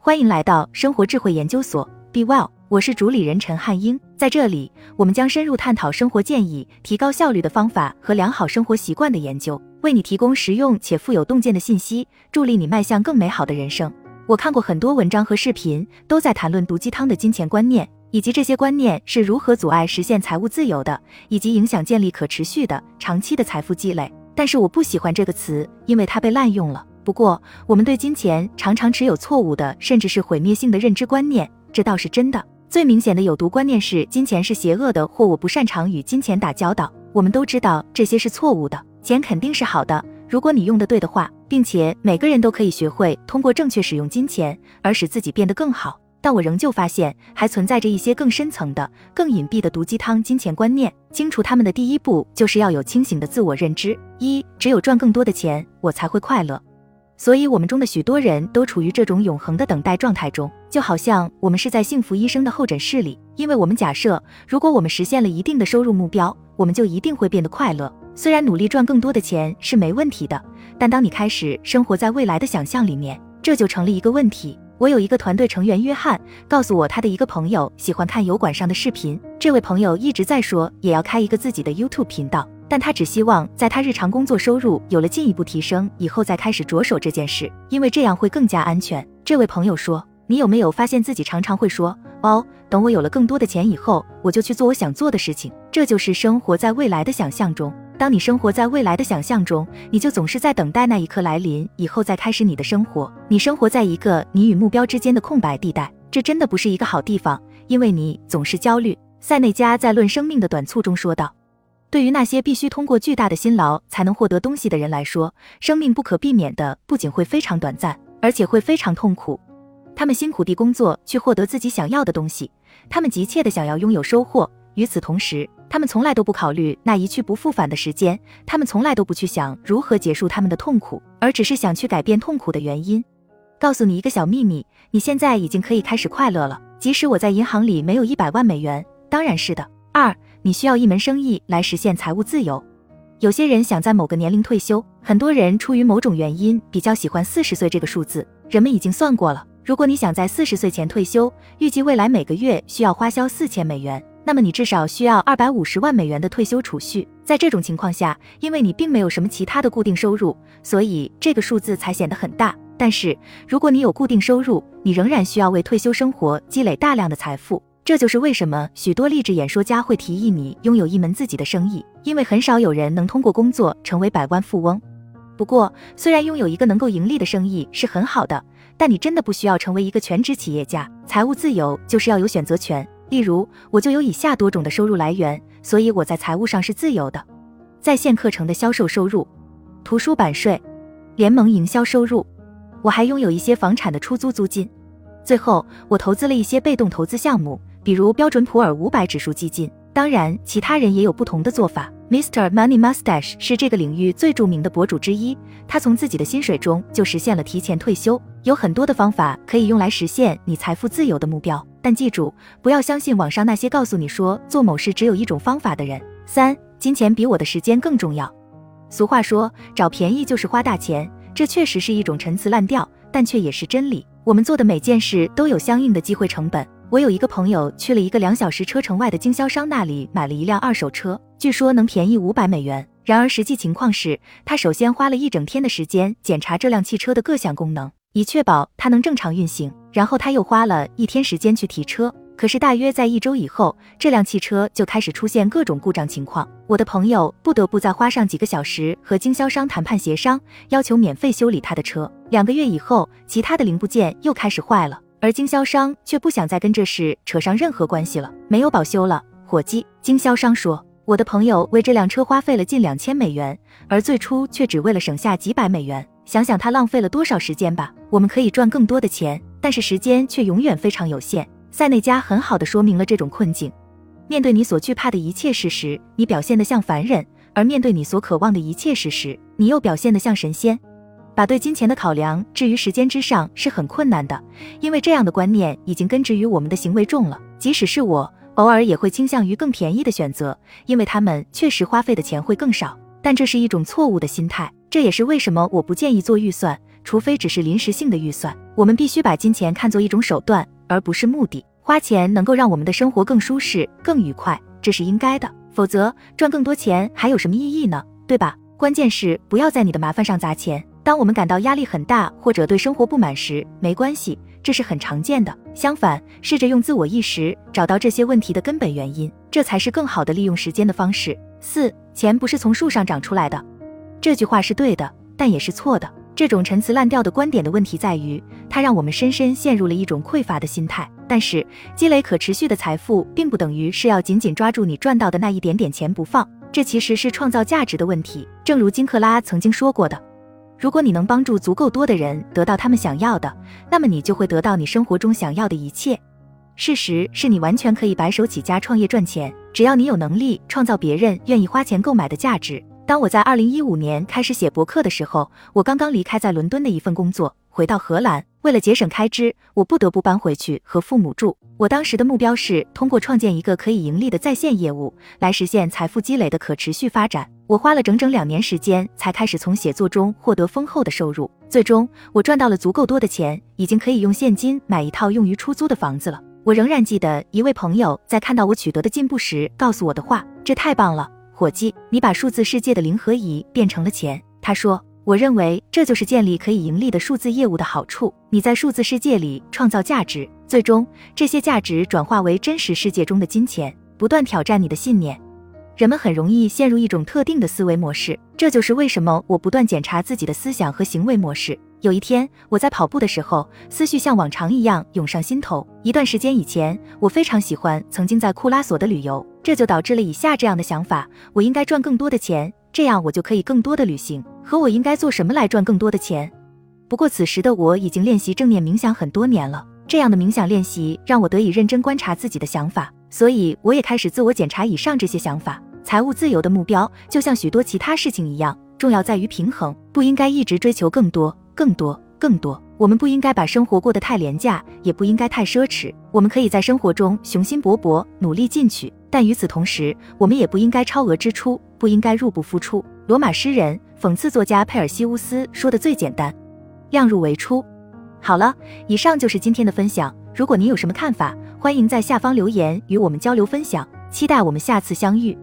欢迎来到生活智慧研究所，Be Well，我是主理人陈汉英。在这里，我们将深入探讨生活建议、提高效率的方法和良好生活习惯的研究，为你提供实用且富有洞见的信息，助力你迈向更美好的人生。我看过很多文章和视频，都在谈论毒鸡汤的金钱观念，以及这些观念是如何阻碍实现财务自由的，以及影响建立可持续的长期的财富积累。但是我不喜欢这个词，因为它被滥用了。不过，我们对金钱常常持有错误的，甚至是毁灭性的认知观念，这倒是真的。最明显的有毒观念是金钱是邪恶的，或我不擅长与金钱打交道。我们都知道这些是错误的，钱肯定是好的，如果你用的对的话，并且每个人都可以学会通过正确使用金钱而使自己变得更好。但我仍旧发现还存在着一些更深层的、更隐蔽的毒鸡汤金钱观念。清除他们的第一步就是要有清醒的自我认知：一，只有赚更多的钱，我才会快乐。所以，我们中的许多人都处于这种永恒的等待状态中，就好像我们是在幸福医生的候诊室里，因为我们假设，如果我们实现了一定的收入目标，我们就一定会变得快乐。虽然努力赚更多的钱是没问题的，但当你开始生活在未来的想象里面，这就成了一个问题。我有一个团队成员约翰告诉我，他的一个朋友喜欢看油管上的视频，这位朋友一直在说也要开一个自己的 YouTube 频道。但他只希望在他日常工作收入有了进一步提升以后再开始着手这件事，因为这样会更加安全。这位朋友说：“你有没有发现自己常常会说，哦，等我有了更多的钱以后，我就去做我想做的事情？这就是生活在未来的想象中。当你生活在未来的想象中，你就总是在等待那一刻来临以后再开始你的生活。你生活在一个你与目标之间的空白地带，这真的不是一个好地方，因为你总是焦虑。”塞内加在《论生命的短促》中说道。对于那些必须通过巨大的辛劳才能获得东西的人来说，生命不可避免的不仅会非常短暂，而且会非常痛苦。他们辛苦地工作去获得自己想要的东西，他们急切地想要拥有收获。与此同时，他们从来都不考虑那一去不复返的时间，他们从来都不去想如何结束他们的痛苦，而只是想去改变痛苦的原因。告诉你一个小秘密，你现在已经可以开始快乐了，即使我在银行里没有一百万美元。当然是的。二。你需要一门生意来实现财务自由。有些人想在某个年龄退休，很多人出于某种原因比较喜欢四十岁这个数字。人们已经算过了，如果你想在四十岁前退休，预计未来每个月需要花销四千美元，那么你至少需要二百五十万美元的退休储蓄。在这种情况下，因为你并没有什么其他的固定收入，所以这个数字才显得很大。但是如果你有固定收入，你仍然需要为退休生活积累大量的财富。这就是为什么许多励志演说家会提议你拥有一门自己的生意，因为很少有人能通过工作成为百万富翁。不过，虽然拥有一个能够盈利的生意是很好的，但你真的不需要成为一个全职企业家。财务自由就是要有选择权。例如，我就有以下多种的收入来源，所以我在财务上是自由的：在线课程的销售收入、图书版税、联盟营销收入，我还拥有一些房产的出租租金。最后，我投资了一些被动投资项目。比如标准普尔五百指数基金，当然其他人也有不同的做法。Mr. Money Mustache 是这个领域最著名的博主之一，他从自己的薪水中就实现了提前退休。有很多的方法可以用来实现你财富自由的目标，但记住，不要相信网上那些告诉你说做某事只有一种方法的人。三，金钱比我的时间更重要。俗话说，找便宜就是花大钱，这确实是一种陈词滥调，但却也是真理。我们做的每件事都有相应的机会成本。我有一个朋友去了一个两小时车程外的经销商那里买了一辆二手车，据说能便宜五百美元。然而实际情况是他首先花了一整天的时间检查这辆汽车的各项功能，以确保它能正常运行。然后他又花了一天时间去提车。可是大约在一周以后，这辆汽车就开始出现各种故障情况。我的朋友不得不再花上几个小时和经销商谈判协商，要求免费修理他的车。两个月以后，其他的零部件又开始坏了。而经销商却不想再跟这事扯上任何关系了，没有保修了，伙计。经销商说，我的朋友为这辆车花费了近两千美元，而最初却只为了省下几百美元。想想他浪费了多少时间吧。我们可以赚更多的钱，但是时间却永远非常有限。塞内加很好的说明了这种困境。面对你所惧怕的一切事实，你表现得像凡人；而面对你所渴望的一切事实，你又表现得像神仙。把对金钱的考量置于时间之上是很困难的，因为这样的观念已经根植于我们的行为中了。即使是我，偶尔也会倾向于更便宜的选择，因为他们确实花费的钱会更少。但这是一种错误的心态，这也是为什么我不建议做预算，除非只是临时性的预算。我们必须把金钱看作一种手段，而不是目的。花钱能够让我们的生活更舒适、更愉快，这是应该的。否则，赚更多钱还有什么意义呢？对吧？关键是不要在你的麻烦上砸钱。当我们感到压力很大或者对生活不满时，没关系，这是很常见的。相反，试着用自我意识找到这些问题的根本原因，这才是更好的利用时间的方式。四，钱不是从树上长出来的，这句话是对的，但也是错的。这种陈词滥调的观点的问题在于，它让我们深深陷入了一种匮乏的心态。但是，积累可持续的财富，并不等于是要紧紧抓住你赚到的那一点点钱不放，这其实是创造价值的问题。正如金克拉曾经说过的。如果你能帮助足够多的人得到他们想要的，那么你就会得到你生活中想要的一切。事实是你完全可以白手起家创业赚钱，只要你有能力创造别人愿意花钱购买的价值。当我在二零一五年开始写博客的时候，我刚刚离开在伦敦的一份工作，回到荷兰。为了节省开支，我不得不搬回去和父母住。我当时的目标是通过创建一个可以盈利的在线业务，来实现财富积累的可持续发展。我花了整整两年时间，才开始从写作中获得丰厚的收入。最终，我赚到了足够多的钱，已经可以用现金买一套用于出租的房子了。我仍然记得一位朋友在看到我取得的进步时告诉我的话：“这太棒了，伙计，你把数字世界的零和一变成了钱。”他说。我认为这就是建立可以盈利的数字业务的好处。你在数字世界里创造价值，最终这些价值转化为真实世界中的金钱，不断挑战你的信念。人们很容易陷入一种特定的思维模式，这就是为什么我不断检查自己的思想和行为模式。有一天，我在跑步的时候，思绪像往常一样涌上心头。一段时间以前，我非常喜欢曾经在库拉索的旅游，这就导致了以下这样的想法：我应该赚更多的钱，这样我就可以更多的旅行。和我应该做什么来赚更多的钱？不过此时的我已经练习正念冥想很多年了，这样的冥想练习让我得以认真观察自己的想法，所以我也开始自我检查以上这些想法。财务自由的目标就像许多其他事情一样，重要在于平衡，不应该一直追求更多。更多，更多。我们不应该把生活过得太廉价，也不应该太奢侈。我们可以在生活中雄心勃勃，努力进取，但与此同时，我们也不应该超额支出，不应该入不敷出。罗马诗人、讽刺作家佩尔西乌斯说的最简单：量入为出。好了，以上就是今天的分享。如果您有什么看法，欢迎在下方留言与我们交流分享。期待我们下次相遇。